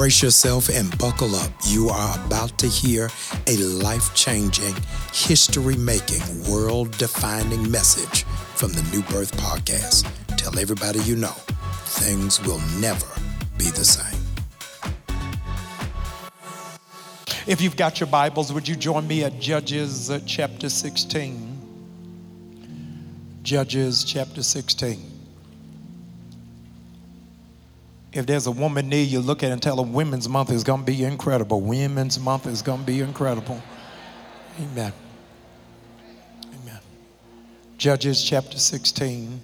Brace yourself and buckle up. You are about to hear a life changing, history making, world defining message from the New Birth Podcast. Tell everybody you know things will never be the same. If you've got your Bibles, would you join me at Judges uh, chapter 16? Judges chapter 16. If there's a woman near you, look at and tell her Women's Month is going to be incredible. Women's Month is going to be incredible. Amen. Amen. Judges chapter 16,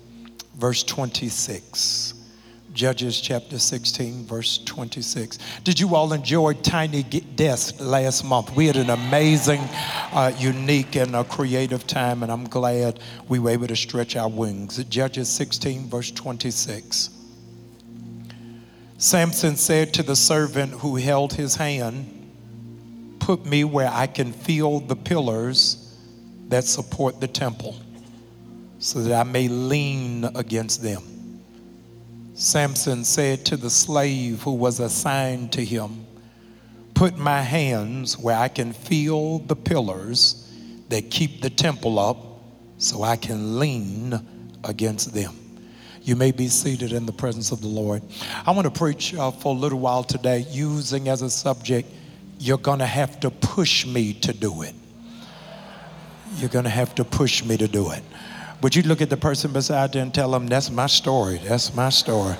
verse 26. Judges chapter 16, verse 26. Did you all enjoy Tiny Desk last month? We had an amazing, uh, unique, and creative time, and I'm glad we were able to stretch our wings. Judges 16, verse 26. Samson said to the servant who held his hand, Put me where I can feel the pillars that support the temple, so that I may lean against them. Samson said to the slave who was assigned to him, Put my hands where I can feel the pillars that keep the temple up, so I can lean against them. You may be seated in the presence of the Lord. I want to preach uh, for a little while today using as a subject, you're going to have to push me to do it. You're going to have to push me to do it. Would you look at the person beside you and tell them, that's my story. That's my story.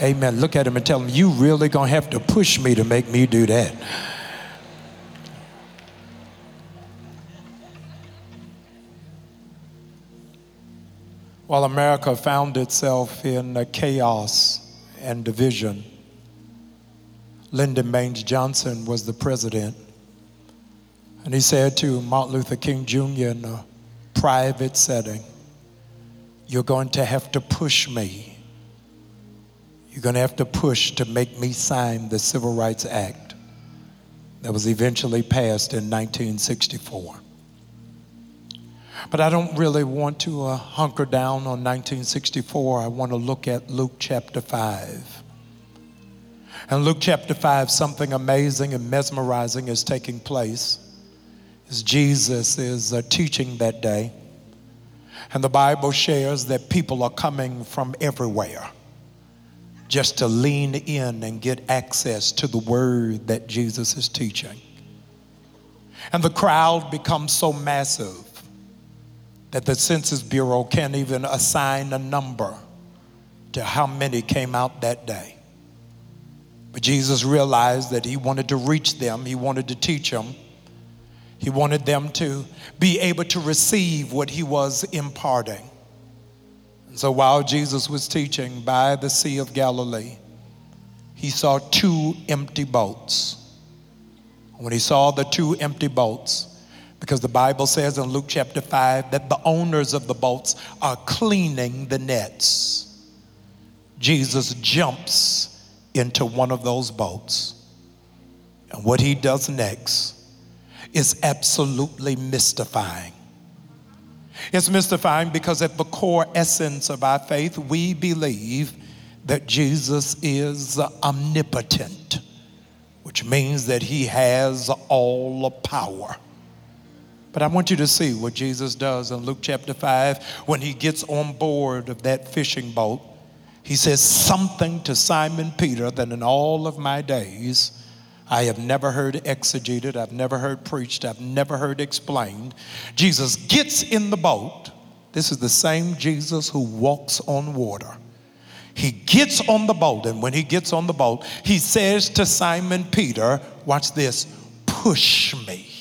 Amen. Look at him and tell him, you really going to have to push me to make me do that. While America found itself in chaos and division, Lyndon Baines Johnson was the president. And he said to Martin Luther King Jr. in a private setting, You're going to have to push me. You're going to have to push to make me sign the Civil Rights Act that was eventually passed in 1964. But I don't really want to uh, hunker down on 1964. I want to look at Luke chapter 5. And Luke chapter 5, something amazing and mesmerizing is taking place. As Jesus is uh, teaching that day. And the Bible shares that people are coming from everywhere just to lean in and get access to the word that Jesus is teaching. And the crowd becomes so massive that the Census Bureau can't even assign a number to how many came out that day. But Jesus realized that he wanted to reach them, he wanted to teach them, he wanted them to be able to receive what he was imparting. And so while Jesus was teaching by the Sea of Galilee, he saw two empty boats. When he saw the two empty boats, because the Bible says in Luke chapter 5 that the owners of the boats are cleaning the nets. Jesus jumps into one of those boats. And what he does next is absolutely mystifying. It's mystifying because, at the core essence of our faith, we believe that Jesus is omnipotent, which means that he has all power. But I want you to see what Jesus does in Luke chapter 5 when he gets on board of that fishing boat. He says something to Simon Peter that in all of my days I have never heard exegeted, I've never heard preached, I've never heard explained. Jesus gets in the boat. This is the same Jesus who walks on water. He gets on the boat, and when he gets on the boat, he says to Simon Peter, Watch this, push me.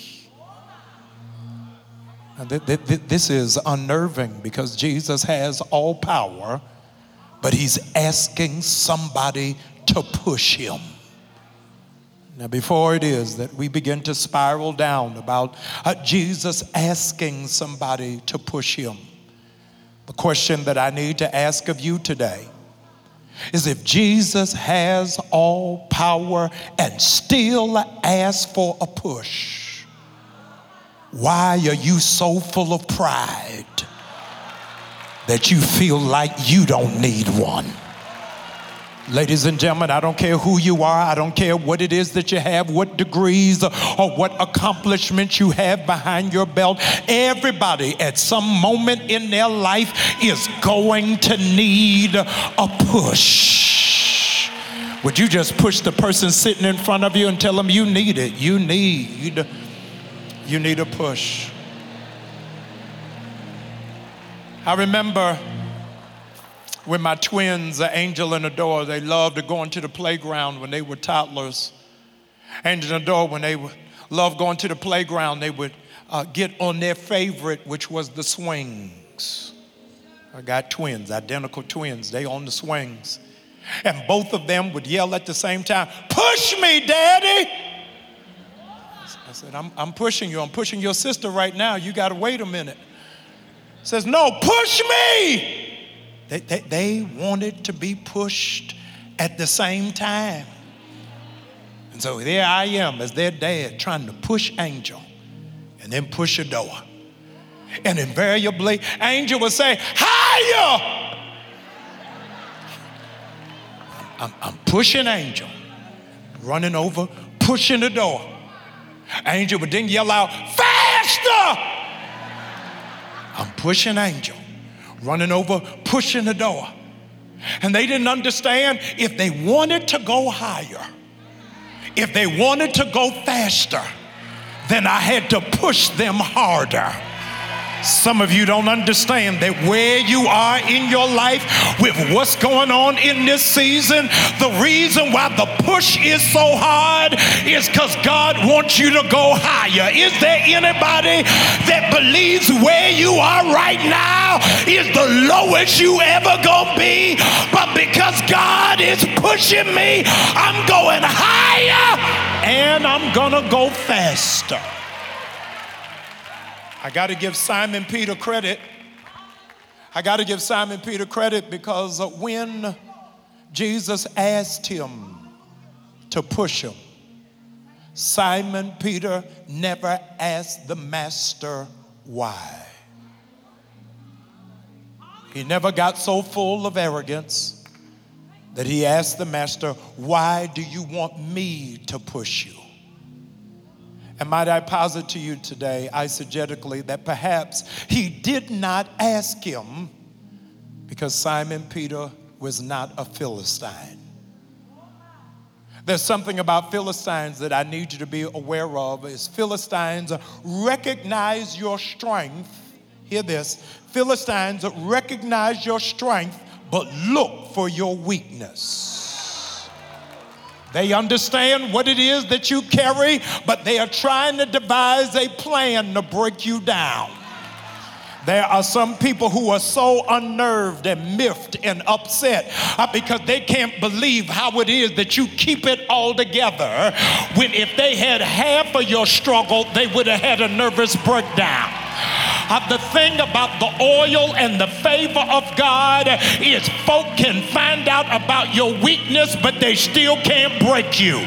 This is unnerving because Jesus has all power, but he's asking somebody to push him. Now, before it is that we begin to spiral down about uh, Jesus asking somebody to push him, the question that I need to ask of you today is if Jesus has all power and still asks for a push, why are you so full of pride that you feel like you don't need one? Ladies and gentlemen, I don't care who you are, I don't care what it is that you have, what degrees or what accomplishments you have behind your belt. Everybody at some moment in their life is going to need a push. Would you just push the person sitting in front of you and tell them you need it? You need, you need a push. I remember when my twins, Angel and Adore, they loved going to the playground when they were toddlers. Angel and Adore, when they loved going to the playground, they would uh, get on their favorite, which was the swings. I got twins, identical twins. They on the swings. And both of them would yell at the same time, Push me, Daddy! I said, I'm, I'm pushing you. I'm pushing your sister right now. You got to wait a minute. Says, No, push me! They, they, they wanted to be pushed at the same time. And so there I am as their dad trying to push Angel and then push Adore. And invariably, Angel would say, Higher! I'm, I'm pushing Angel, running over, pushing Adore. Angel would then yell out, Faster! I'm pushing Angel running over, pushing Adore. And they didn't understand if they wanted to go higher, if they wanted to go faster, then I had to push them harder. Some of you don't understand that where you are in your life with what's going on in this season, the reason why the push is so hard is because God wants you to go higher. Is there anybody that believes where you are right now is the lowest you ever gonna be? But because God is pushing me, I'm going higher and I'm gonna go faster. I got to give Simon Peter credit. I got to give Simon Peter credit because when Jesus asked him to push him, Simon Peter never asked the master why. He never got so full of arrogance that he asked the master, Why do you want me to push you? And might I posit to you today, eisegetically, that perhaps he did not ask him because Simon Peter was not a Philistine. There's something about Philistines that I need you to be aware of is Philistines recognize your strength. Hear this. Philistines recognize your strength but look for your weakness. They understand what it is that you carry, but they are trying to devise a plan to break you down. There are some people who are so unnerved and miffed and upset uh, because they can't believe how it is that you keep it all together when if they had half of your struggle, they would have had a nervous breakdown. Uh, the thing about the oil and the favor of God is folk can find out about your weakness, but they still can't break you.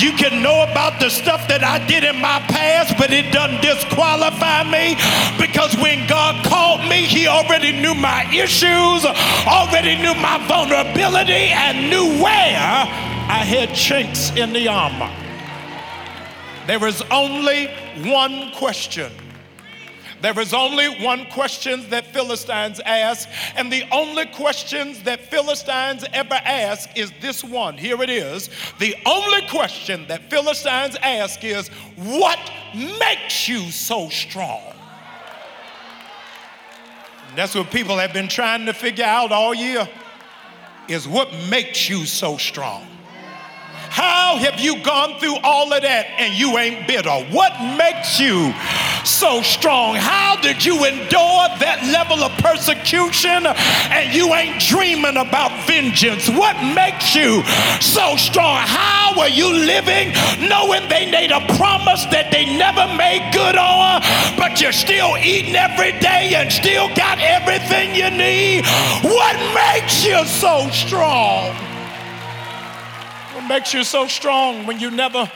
You can know about the stuff that I did in my past, but it doesn't disqualify me because when God called me, He already knew my issues, already knew my vulnerability, and knew where I had chinks in the armor. There is only one question there is only one question that Philistines ask, and the only questions that Philistines ever ask is this one. Here it is. The only question that Philistines ask is, What makes you so strong? And that's what people have been trying to figure out all year is what makes you so strong? How have you gone through all of that and you ain't bitter? What makes you so strong? How did you endure that level of persecution and you ain't dreaming about vengeance? What makes you so strong? How are you living knowing they made a promise that they never made good on, but you're still eating every day and still got everything you need? What makes you so strong? Makes you so strong when you never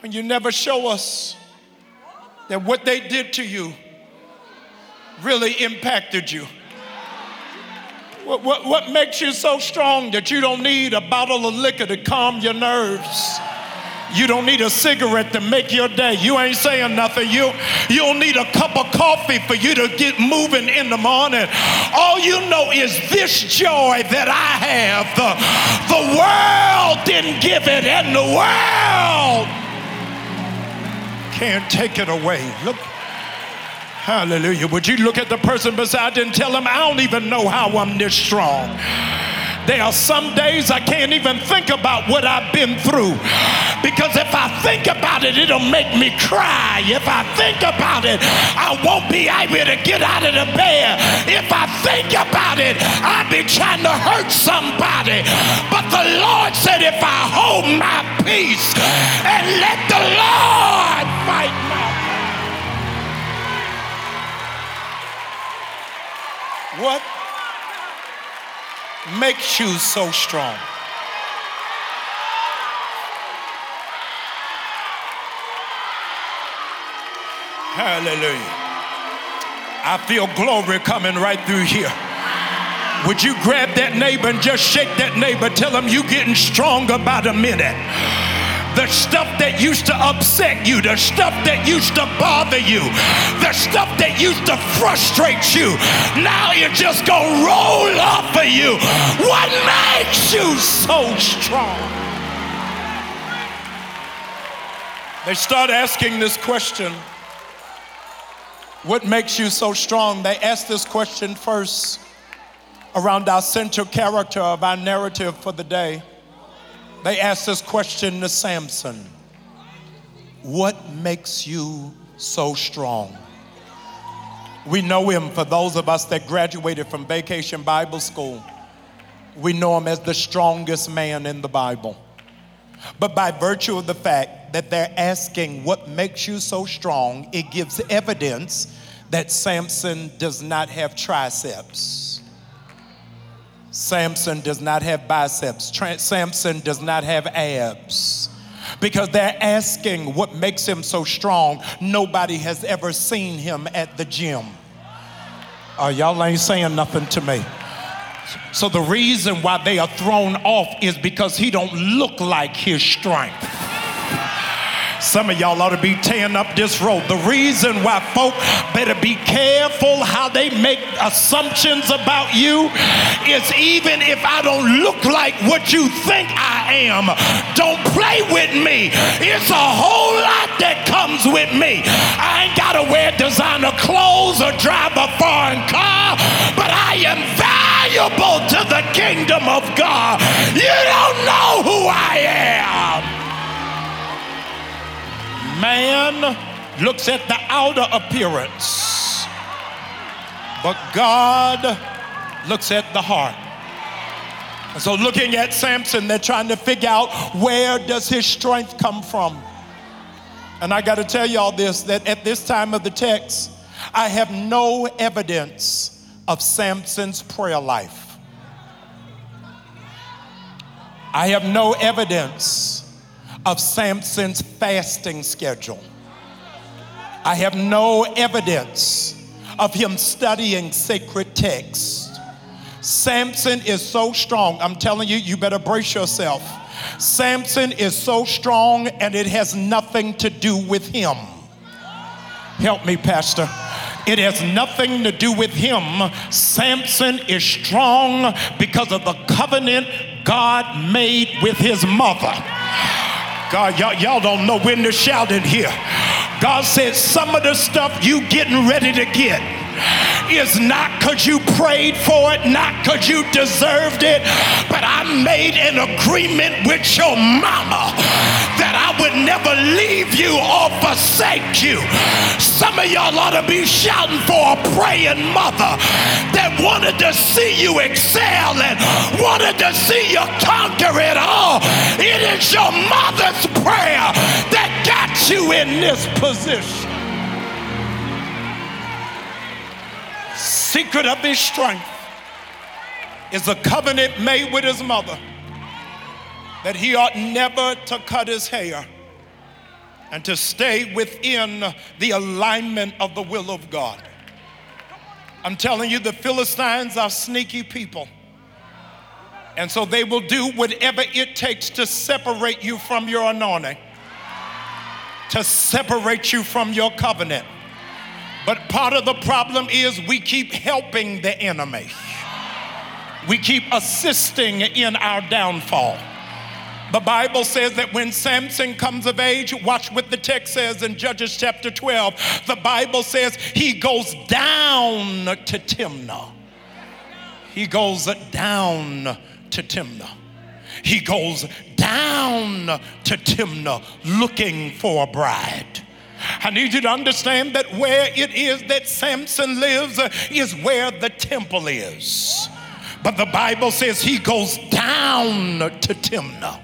when you never show us that what they did to you really impacted you. What, what, what makes you so strong that you don't need a bottle of liquor to calm your nerves? You don't need a cigarette to make your day. You ain't saying nothing. You, you don't need a cup of coffee for you to get moving in the morning. All you know is this joy that I have. The, the world didn't give it, and the world can't take it away. Look. Hallelujah. Would you look at the person beside you and tell them, I don't even know how I'm this strong. There are some days I can't even think about what I've been through because if I think about it, it'll make me cry. If I think about it, I won't be able to get out of the bed. If I think about it, I'll be trying to hurt somebody. But the Lord said, if I hold my peace and let the Lord fight my What makes you so strong? Hallelujah. I feel glory coming right through here. Would you grab that neighbor and just shake that neighbor? Tell him you getting stronger by the minute the stuff that used to upset you, the stuff that used to bother you, the stuff that used to frustrate you, now you're just gonna roll off of you. What makes you so strong? They start asking this question What makes you so strong? They ask this question first around our central character of our narrative for the day. They asked this question to Samson What makes you so strong? We know him for those of us that graduated from Vacation Bible School. We know him as the strongest man in the Bible. But by virtue of the fact that they're asking what makes you so strong, it gives evidence that Samson does not have triceps. Samson does not have biceps. Samson does not have abs. Because they're asking what makes him so strong. Nobody has ever seen him at the gym. Uh, y'all ain't saying nothing to me. So the reason why they are thrown off is because he don't look like his strength. Some of y'all ought to be tearing up this road. The reason why folk better be careful how they make assumptions about you is even if I don't look like what you think I am, don't play with me. It's a whole lot that comes with me. I ain't got to wear designer clothes or drive a foreign car, but I am valuable to the kingdom of God. You don't know who I am. Man looks at the outer appearance, but God looks at the heart. so looking at Samson, they're trying to figure out where does his strength come from. And I got to tell y'all this that at this time of the text, I have no evidence of Samson's prayer life. I have no evidence of Samson's fasting schedule. I have no evidence of him studying sacred texts. Samson is so strong. I'm telling you, you better brace yourself. Samson is so strong, and it has nothing to do with him. Help me, Pastor. It has nothing to do with him. Samson is strong because of the covenant God made with his mother. God, y'all, y'all don't know when to shout in here. God said some of the stuff you getting ready to get is not because you prayed for it, not because you deserved it, but I made an agreement with your mama that I would never leave you or forsake you. Some of y'all ought to be shouting for a praying mother that wanted to see you excel and wanted to see you conquer it all. It is your mother's prayer that got you in this position. Secret of his strength is a covenant made with his mother that he ought never to cut his hair and to stay within the alignment of the will of God. I'm telling you, the Philistines are sneaky people. And so they will do whatever it takes to separate you from your anointing, to separate you from your covenant. But part of the problem is we keep helping the enemy, we keep assisting in our downfall. The Bible says that when Samson comes of age, watch what the text says in Judges chapter 12. The Bible says he goes down to Timnah. He goes down to Timnah. He goes down to Timnah looking for a bride. I need you to understand that where it is that Samson lives is where the temple is. But the Bible says he goes down to Timnah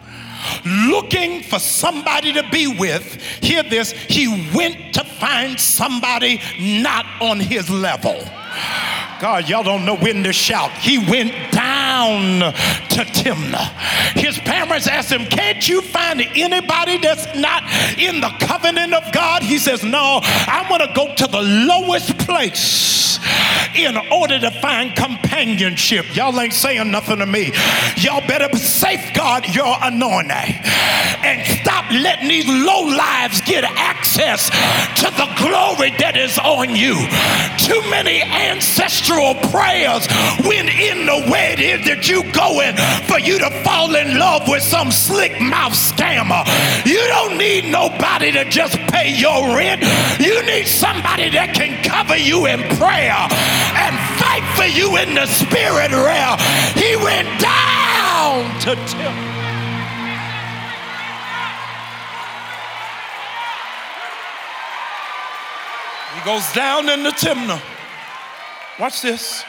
looking for somebody to be with, hear this, he went to find somebody not on his level. God, y'all don't know when to shout. He went down to Timnah. His parents asked him, Can't you find anybody that's not in the covenant of God? He says, No, I want to go to the lowest place in order to find companionship. Y'all ain't saying nothing to me. Y'all better safeguard your anointing and stop letting these low lives get access to the glory that is on you. Too many ancestral prayers went in the way it is that you going for you to fall in love with some slick mouth scammer. You don't need nobody to just pay your rent. You need somebody that can cover you in prayer and fight for you in the spirit realm. He went down to Tim. He goes down in the Timnah. Watch this.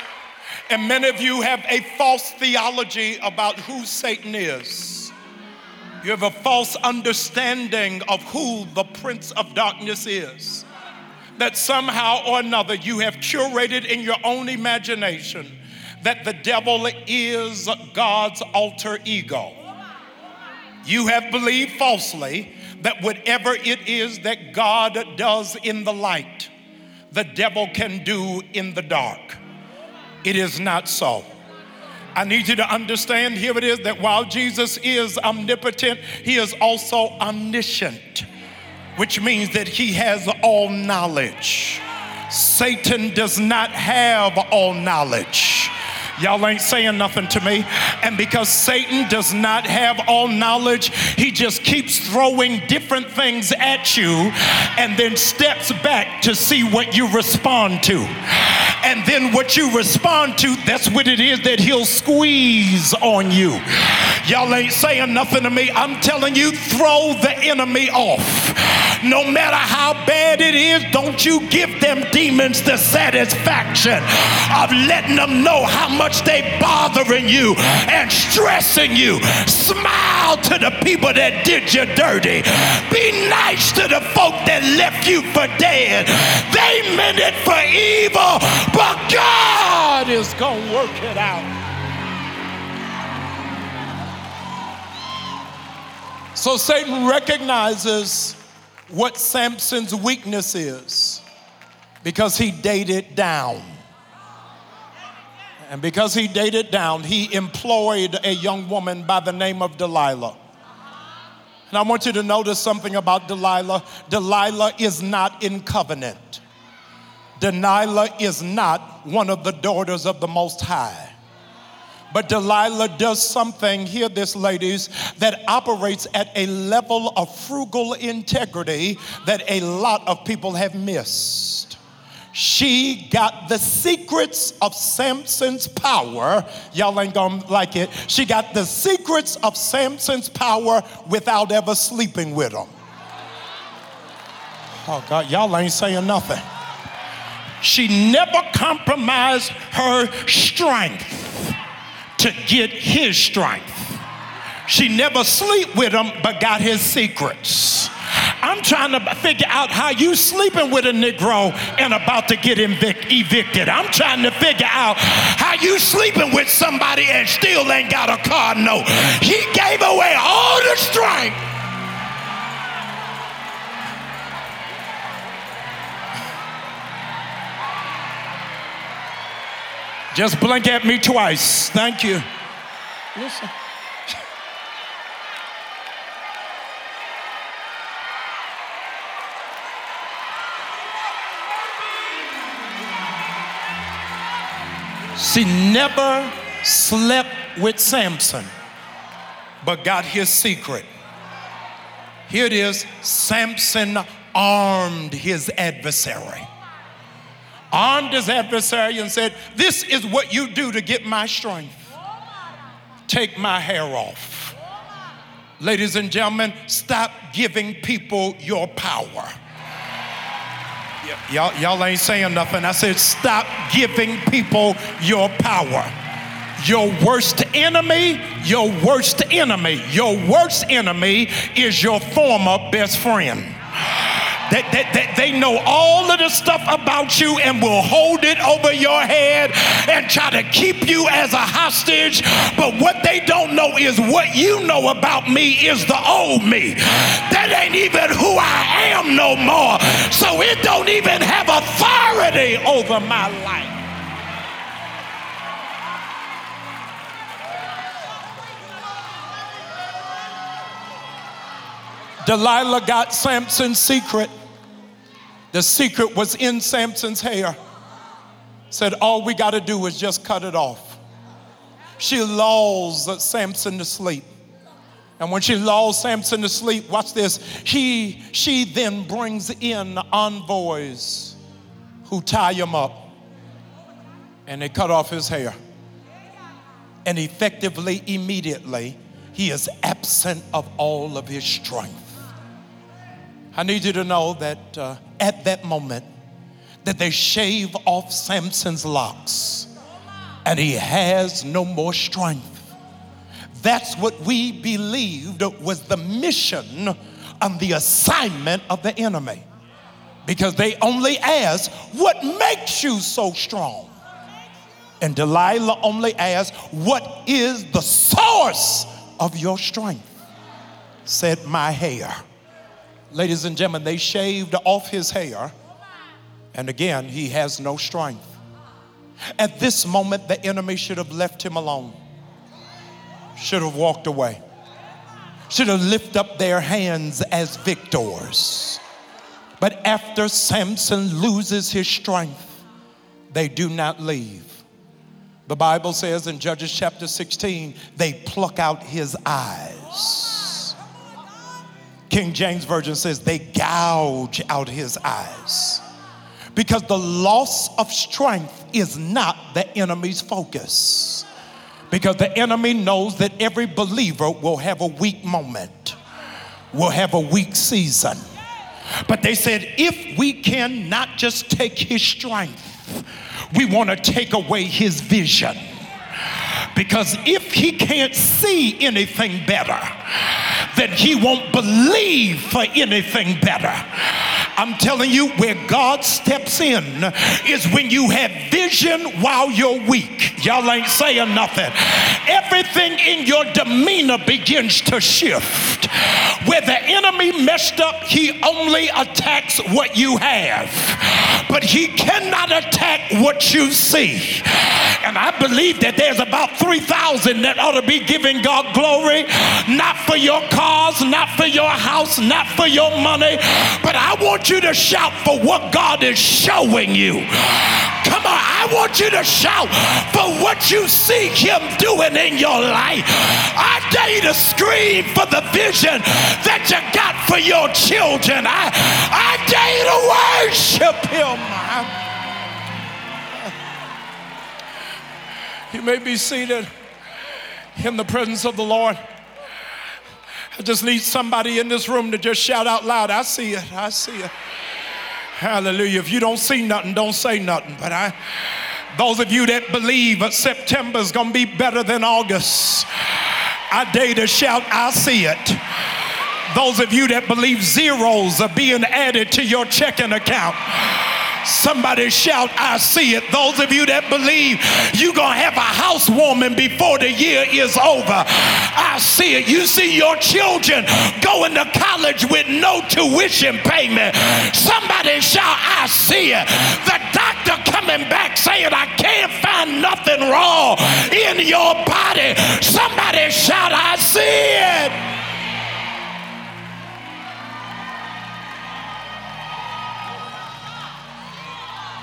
And many of you have a false theology about who Satan is. You have a false understanding of who the prince of darkness is. That somehow or another you have curated in your own imagination that the devil is God's alter ego. You have believed falsely that whatever it is that God does in the light, the devil can do in the dark. It is not so. I need you to understand here it is that while Jesus is omnipotent, he is also omniscient, which means that he has all knowledge. Satan does not have all knowledge. Y'all ain't saying nothing to me. And because Satan does not have all knowledge, he just keeps throwing different things at you and then steps back to see what you respond to. And then what you respond to, that's what it is that he'll squeeze on you. Y'all ain't saying nothing to me. I'm telling you, throw the enemy off. No matter how bad it is, don't you give them demons the satisfaction of letting them know how much they bothering you and stressing you. Smile to the people that did you dirty. Be nice to the folk that left you for dead. They meant it for evil, but God is going to work it out. So Satan recognizes what Samson's weakness is because he dated down. And because he dated down, he employed a young woman by the name of Delilah. And I want you to notice something about Delilah. Delilah is not in covenant. Delilah is not one of the daughters of the Most High. But Delilah does something, hear this, ladies, that operates at a level of frugal integrity that a lot of people have missed. She got the secrets of Samson's power. Y'all ain't gonna like it. She got the secrets of Samson's power without ever sleeping with him. Oh, God, y'all ain't saying nothing. She never compromised her strength to get his strength. She never sleep with him, but got his secrets. I'm trying to figure out how you sleeping with a Negro and about to get evic- evicted. I'm trying to figure out how you sleeping with somebody and still ain't got a car note. He gave away all the strength Just blink at me twice. Thank you. Listen. She never slept with Samson, but got his secret. Here it is Samson armed his adversary. Armed his adversary and said, This is what you do to get my strength. Take my hair off. Ladies and gentlemen, stop giving people your power. Y'all, y'all ain't saying nothing. I said, stop giving people your power. Your worst enemy, your worst enemy, your worst enemy is your former best friend. That, that, that they know all of the stuff about you and will hold it over your head and try to keep you as a hostage. But what they don't know is what you know about me is the old me. That ain't even who I am no more. So it don't even have authority over my life. Delilah got Samson's secret. The secret was in Samson's hair. Said, All we got to do is just cut it off. She lulls Samson to sleep. And when she lulls Samson to sleep, watch this, he, she then brings in envoys who tie him up and they cut off his hair. And effectively, immediately, he is absent of all of his strength. I need you to know that uh, at that moment, that they shave off Samson's locks and he has no more strength. That's what we believed was the mission and the assignment of the enemy. Because they only asked, What makes you so strong? And Delilah only asked, What is the source of your strength? Said, My hair. Ladies and gentlemen, they shaved off his hair, and again, he has no strength. At this moment, the enemy should have left him alone, should have walked away, should have lifted up their hands as victors. But after Samson loses his strength, they do not leave. The Bible says in Judges chapter 16, they pluck out his eyes. King James Version says they gouge out his eyes. Because the loss of strength is not the enemy's focus. Because the enemy knows that every believer will have a weak moment, will have a weak season. But they said, if we can not just take his strength, we want to take away his vision. Because if he can't see anything better, then he won't believe for anything better. I'm telling you, where God steps in is when you have vision while you're weak. Y'all ain't saying nothing. Everything in your demeanor begins to shift. Where the enemy messed up, he only attacks what you have, but he cannot attack what you see. And I believe that there's about 3,000 that ought to be giving God glory, not for your cars, not for your house, not for your money, but I want you to shout for what God is showing you. Come on, I want you to shout for what you see Him doing in your life. I dare you to scream for the vision that you got for your children. I, I dare you to worship Him. You may be seated in the presence of the Lord. I just need somebody in this room to just shout out loud, I see it, I see it. Hallelujah. If you don't see nothing, don't say nothing. But I, those of you that believe that September is going to be better than August, I dare to shout, I see it. Those of you that believe zeros are being added to your checking account, Somebody shout, I see it. Those of you that believe you're going to have a housewarming before the year is over, I see it. You see your children going to college with no tuition payment. Somebody shout, I see it. The doctor coming back saying, I can't find nothing wrong in your body. Somebody shout, I see it.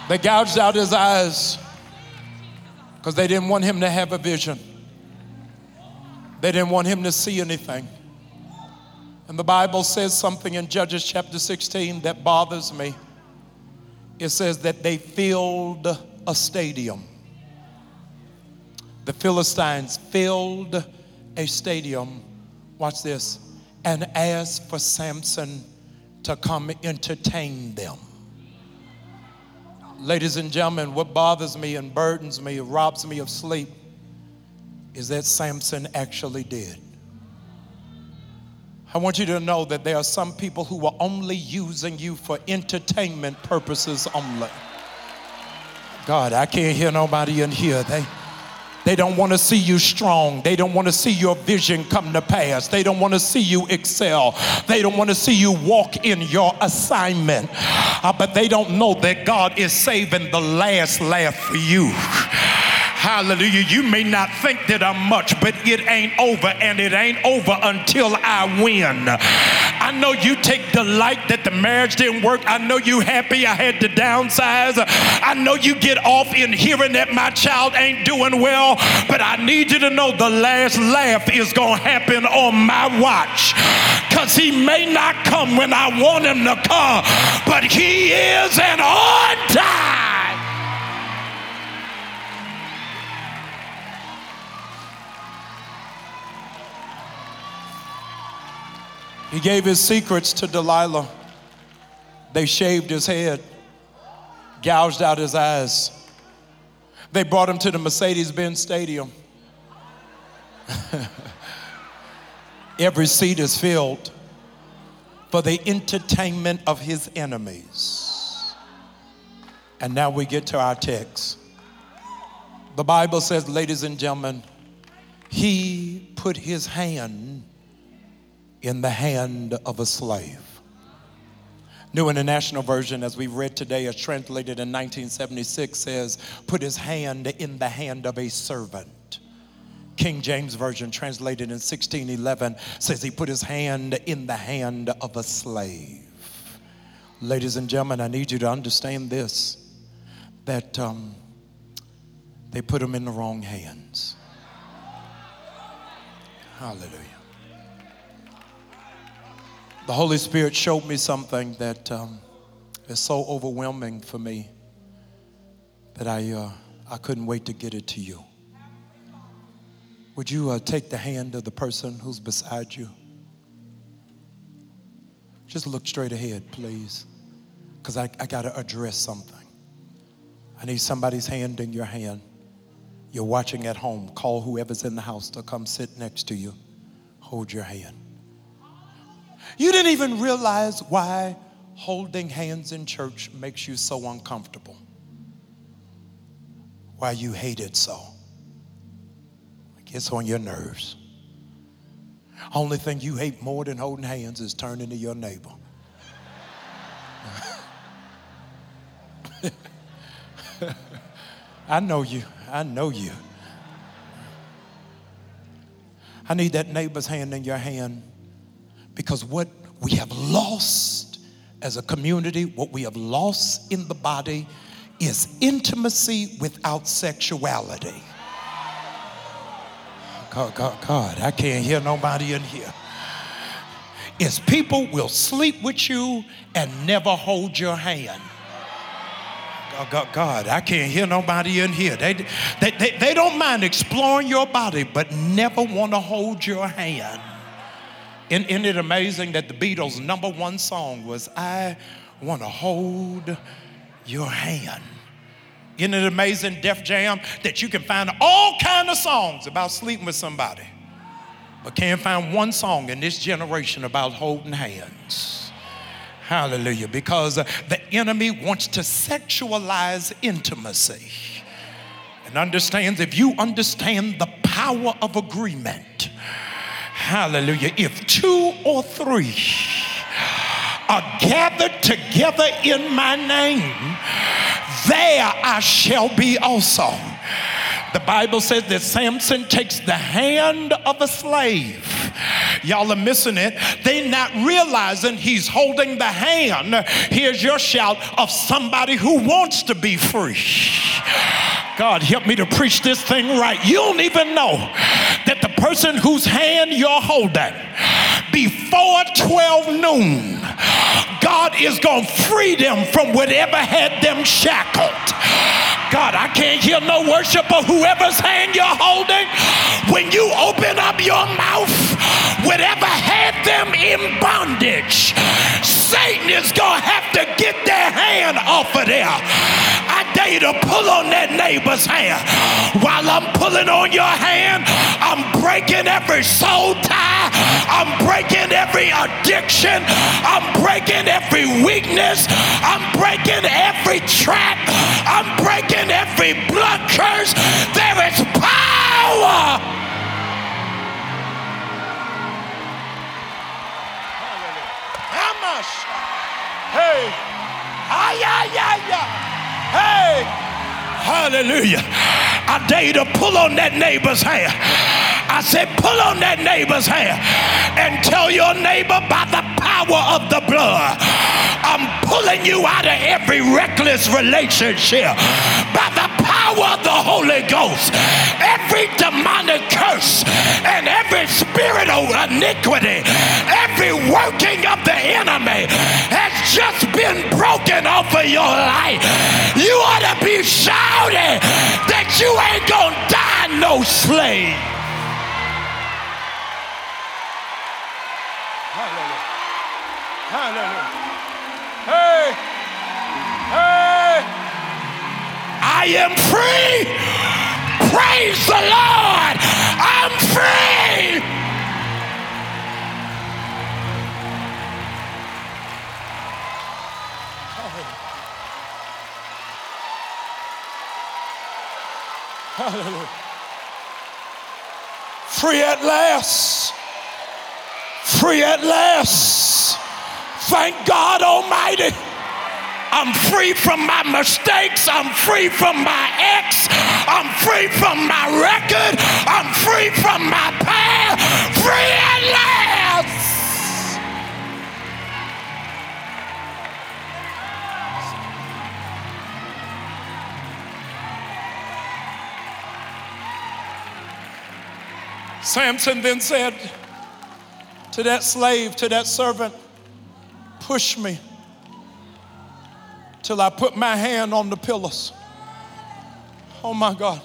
They gouged out his eyes because they didn't want him to have a vision. They didn't want him to see anything. And the Bible says something in Judges chapter 16 that bothers me. It says that they filled a stadium. The Philistines filled a stadium. Watch this. And asked for Samson to come entertain them. Ladies and gentlemen, what bothers me and burdens me, robs me of sleep, is that Samson actually did. I want you to know that there are some people who are only using you for entertainment purposes only. God, I can't hear nobody in here. They, they don't want to see you strong. They don't want to see your vision come to pass. They don't want to see you excel. They don't want to see you walk in your assignment. Uh, but they don't know that God is saving the last laugh for you. Hallelujah. You may not think that I'm much, but it ain't over, and it ain't over until I win. I know you take delight that the marriage didn't work. I know you happy I had to downsize. I know you get off in hearing that my child ain't doing well, but I need you to know the last laugh is going to happen on my watch. Because he may not come when I want him to come, but he is an on time. He gave his secrets to Delilah. They shaved his head, gouged out his eyes. They brought him to the Mercedes Benz Stadium. Every seat is filled for the entertainment of his enemies. And now we get to our text. The Bible says, ladies and gentlemen, he put his hand in the hand of a slave. New International Version, as we've read today, as translated in 1976, says, put his hand in the hand of a servant. King James Version, translated in 1611, says he put his hand in the hand of a slave. Ladies and gentlemen, I need you to understand this that um, they put him in the wrong hands. Hallelujah the Holy Spirit showed me something that um, is so overwhelming for me that I, uh, I couldn't wait to get it to you. Would you uh, take the hand of the person who's beside you? Just look straight ahead, please, because I, I got to address something. I need somebody's hand in your hand. You're watching at home. Call whoever's in the house to come sit next to you. Hold your hand. You didn't even realize why holding hands in church makes you so uncomfortable. Why you hate it so. It gets on your nerves. Only thing you hate more than holding hands is turning to your neighbor. I know you. I know you. I need that neighbor's hand in your hand because what we have lost as a community, what we have lost in the body, is intimacy without sexuality. God, God, God, I can't hear nobody in here. Is people will sleep with you and never hold your hand. God, God, God, I can't hear nobody in here. They, they, they, they don't mind exploring your body, but never want to hold your hand. Isn't, isn't it amazing that the Beatles' number one song was I Want to Hold Your Hand? Isn't it amazing, Def Jam, that you can find all kind of songs about sleeping with somebody, but can't find one song in this generation about holding hands. Hallelujah. Because the enemy wants to sexualize intimacy. And understands if you understand the power of agreement, Hallelujah. If two or three are gathered together in my name, there I shall be also. The Bible says that Samson takes the hand of a slave. Y'all are missing it. They're not realizing he's holding the hand. Here's your shout of somebody who wants to be free. God, help me to preach this thing right. You don't even know that person whose hand you're holding before 12 noon, God is going to free them from whatever had them shackled. God, I can't hear no worship of whoever's hand you're holding. When you open up your mouth, whatever had them in bondage, Satan is going to have to get their hand off of there. I dare you to pull on that neighbor's hand. While I'm pulling on your hand, I'm breaking every soul tie. I'm breaking every addiction. I'm breaking every weakness. I'm breaking every trap. I'm breaking every blood curse, there is power. Hey. Ay, ay, ay, ay. Hey. Hallelujah. I dare you to pull on that neighbor's hair. I said, pull on that neighbor's hair and tell your neighbor by the power of the blood. I'm pulling you out of every reckless relationship by the power of the Holy Ghost. Every demonic curse and every spirit of iniquity, every working of the enemy has just been broken off of your life. You ought to be shouting that you ain't gonna die no slave. Hallelujah. Hey, hey, I am free. Praise the Lord. I'm free. Hallelujah. Free at last. Free at last. Thank God Almighty. I'm free from my mistakes. I'm free from my ex. I'm free from my record. I'm free from my past. Free at last. Samson then said to that slave, to that servant, push me till I put my hand on the pillars. Oh my God.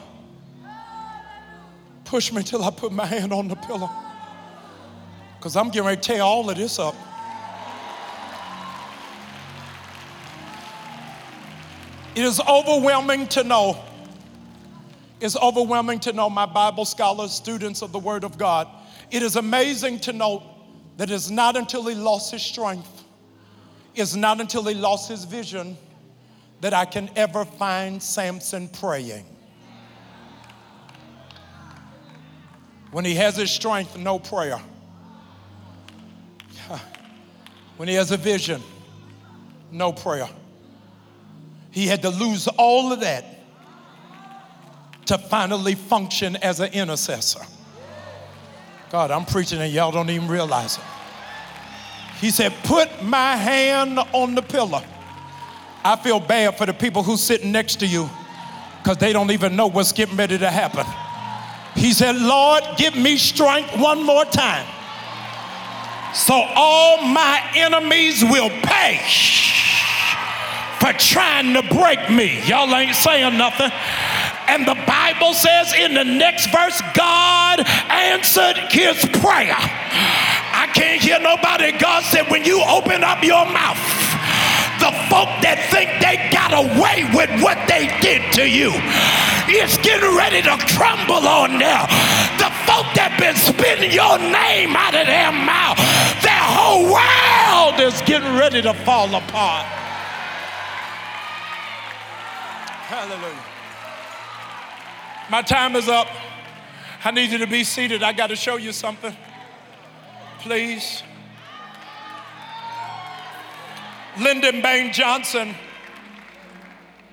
Push me till I put my hand on the pillar. Because I'm getting ready to tear all of this up. It is overwhelming to know. It's overwhelming to know, my Bible scholars, students of the Word of God. It is amazing to know that it's not until he lost his strength it's not until he lost his vision that I can ever find Samson praying. When he has his strength, no prayer. When he has a vision, no prayer. He had to lose all of that to finally function as an intercessor. God, I'm preaching and y'all don't even realize it. He said, Put my hand on the pillar. I feel bad for the people who's sitting next to you because they don't even know what's getting ready to happen. He said, Lord, give me strength one more time so all my enemies will pay for trying to break me. Y'all ain't saying nothing. And the Bible says in the next verse, God answered his prayer. I can't hear nobody. God said, when you open up your mouth, the folk that think they got away with what they did to you is getting ready to crumble on there. The folk that been spitting your name out of their mouth, their whole world is getting ready to fall apart. Hallelujah. My time is up. I need you to be seated. I got to show you something. please. Lyndon Baines Johnson.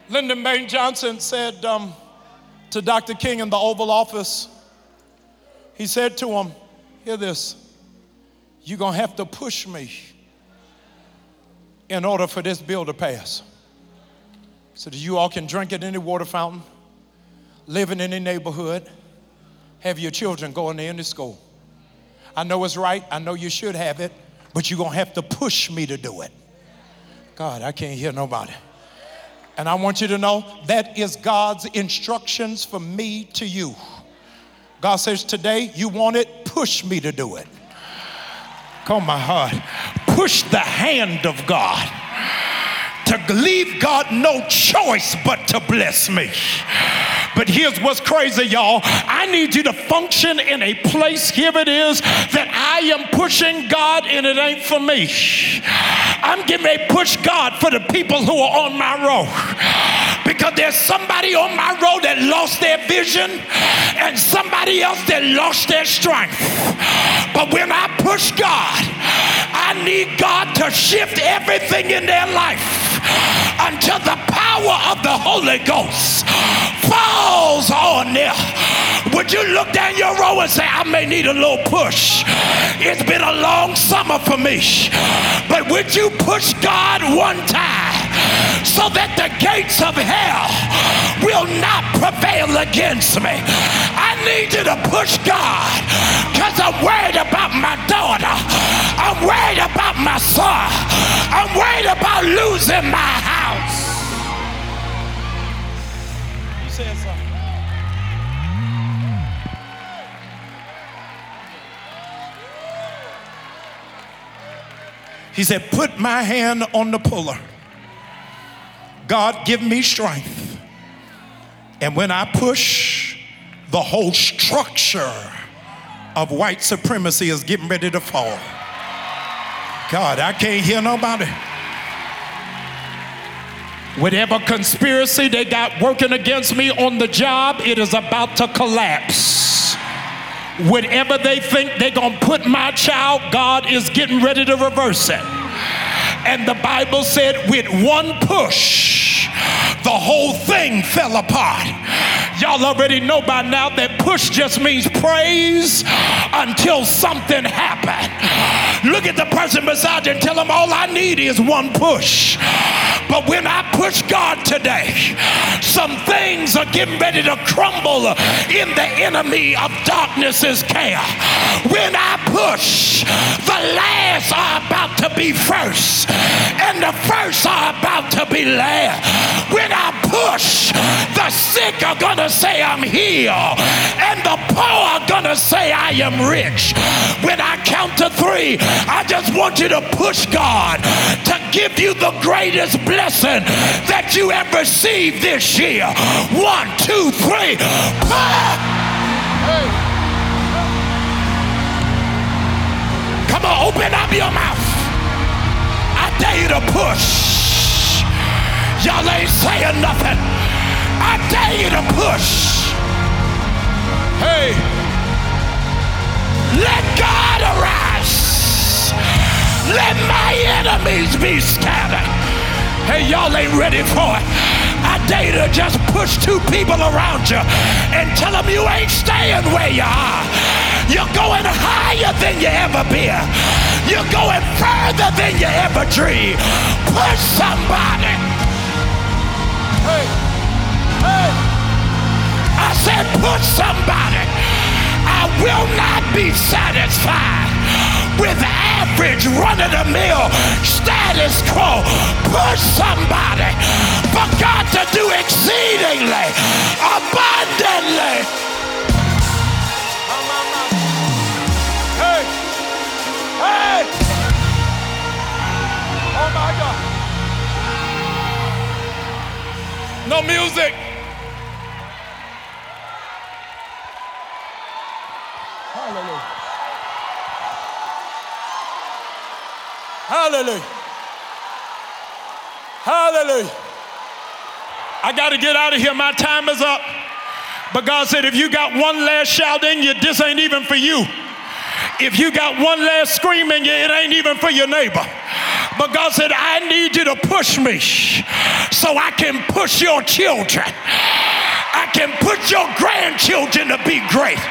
Lyndon Baines Johnson said um, to Dr. King in the Oval Office, he said to him, Hear this, you're gonna have to push me in order for this bill to pass. So that you all can drink at any water fountain, live in any neighborhood, have your children going to any school. I know it's right, I know you should have it, but you're gonna have to push me to do it. God, I can't hear nobody. And I want you to know that is God's instructions for me to you. God says, Today you want it, push me to do it. Come, my heart. Push the hand of God to leave God no choice but to bless me. But here's what's crazy, y'all. I need you to function in a place, here it is, that I am pushing God and it ain't for me. I'm getting ready to push God for the people who are on my road. Because there's somebody on my road that lost their vision and somebody else that lost their strength. But when I push God, I need God to shift everything in their life until the power of the Holy Ghost falls on them. Would you look down your row and say, I may need a little push? It's been a long summer for me. But would you push God one time so that the gates of hell will not prevail against me? I need you to push God because I'm worried about my daughter. I'm worried about my son. I'm worried about losing my house. He said, Put my hand on the puller. God, give me strength. And when I push, the whole structure of white supremacy is getting ready to fall. God, I can't hear nobody. Whatever conspiracy they got working against me on the job, it is about to collapse. Whatever they think they're gonna put my child, God is getting ready to reverse it. And the Bible said, with one push, the whole thing fell apart. Y'all already know by now that push just means praise until something happened. Look at the person beside you and tell them all I need is one push. But when I push God today, some things are getting ready to crumble in the enemy of darkness's chaos. When I push, the last about to be first, and the first are about to be last. When I push, the sick are gonna say I'm healed, and the poor are gonna say I am rich. When I count to three, I just want you to push God to give you the greatest blessing that you have received this year. One, two, three. Come on, open up your mouth. I dare you to push. Y'all ain't saying nothing. I dare you to push. Hey, let God arise. Let my enemies be scattered. Hey, y'all ain't ready for it. I dare to just push two people around you and tell them you ain't staying where you are. You're going higher than you ever been. You're going further than you ever dreamed. Push somebody. Hey, hey. I said, push somebody. I will not be satisfied with average run of the mill status quo. Push somebody for God to do exceedingly, abundantly. Hey, hey. Oh my God. No music. Hallelujah. Hallelujah. I got to get out of here. My time is up. But God said, if you got one last shout in you, this ain't even for you. If you got one last scream in you, it ain't even for your neighbor. But God said, I need you to push me so I can push your children. I can put your grandchildren to be great.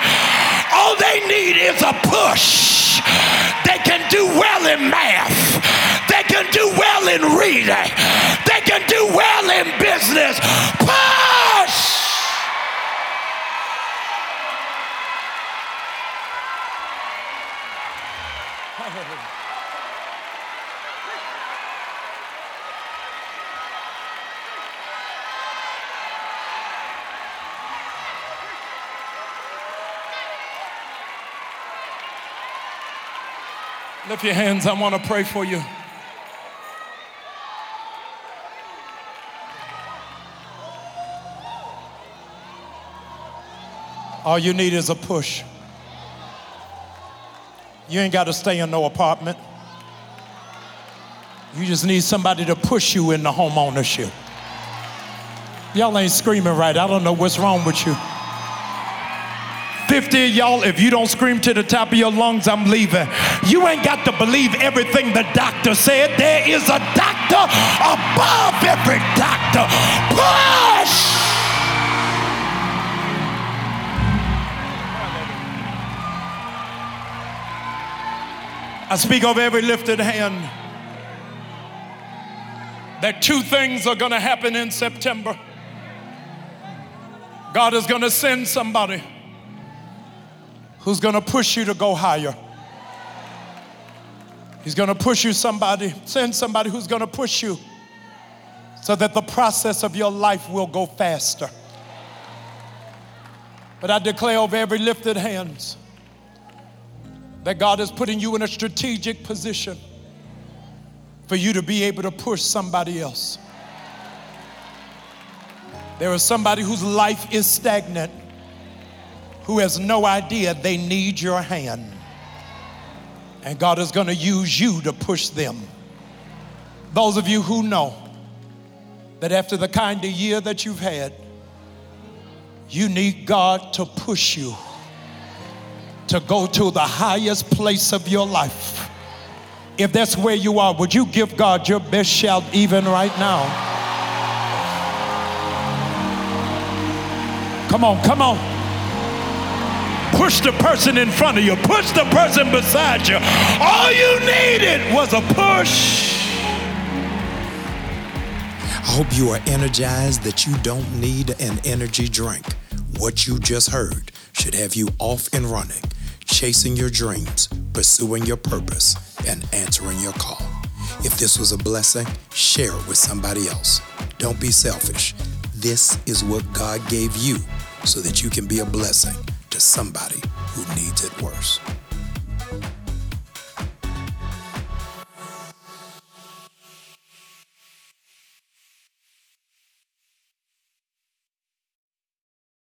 All they need is a push. They can do well in math. They can do well in reading. They can do well in business. Push! Lift your hands. I want to pray for you. All you need is a push. You ain't got to stay in no apartment. You just need somebody to push you into home ownership. Y'all ain't screaming right. I don't know what's wrong with you. 50 y'all, if you don't scream to the top of your lungs, I'm leaving. You ain't got to believe everything the doctor said. There is a doctor above every doctor. Push! I speak of every lifted hand that two things are going to happen in September. God is going to send somebody who's going to push you to go higher. He's going to push you somebody, send somebody who's going to push you so that the process of your life will go faster. But I declare over every lifted hands that God is putting you in a strategic position for you to be able to push somebody else. There is somebody whose life is stagnant who has no idea they need your hand. And God is going to use you to push them. Those of you who know that after the kind of year that you've had, you need God to push you to go to the highest place of your life. If that's where you are, would you give God your best shout even right now? Come on, come on. Push the person in front of you, push the person beside you. All you needed was a push. I hope you are energized that you don't need an energy drink. What you just heard should have you off and running chasing your dreams, pursuing your purpose, and answering your call. If this was a blessing, share it with somebody else. Don't be selfish. This is what God gave you so that you can be a blessing to somebody who needs it worse.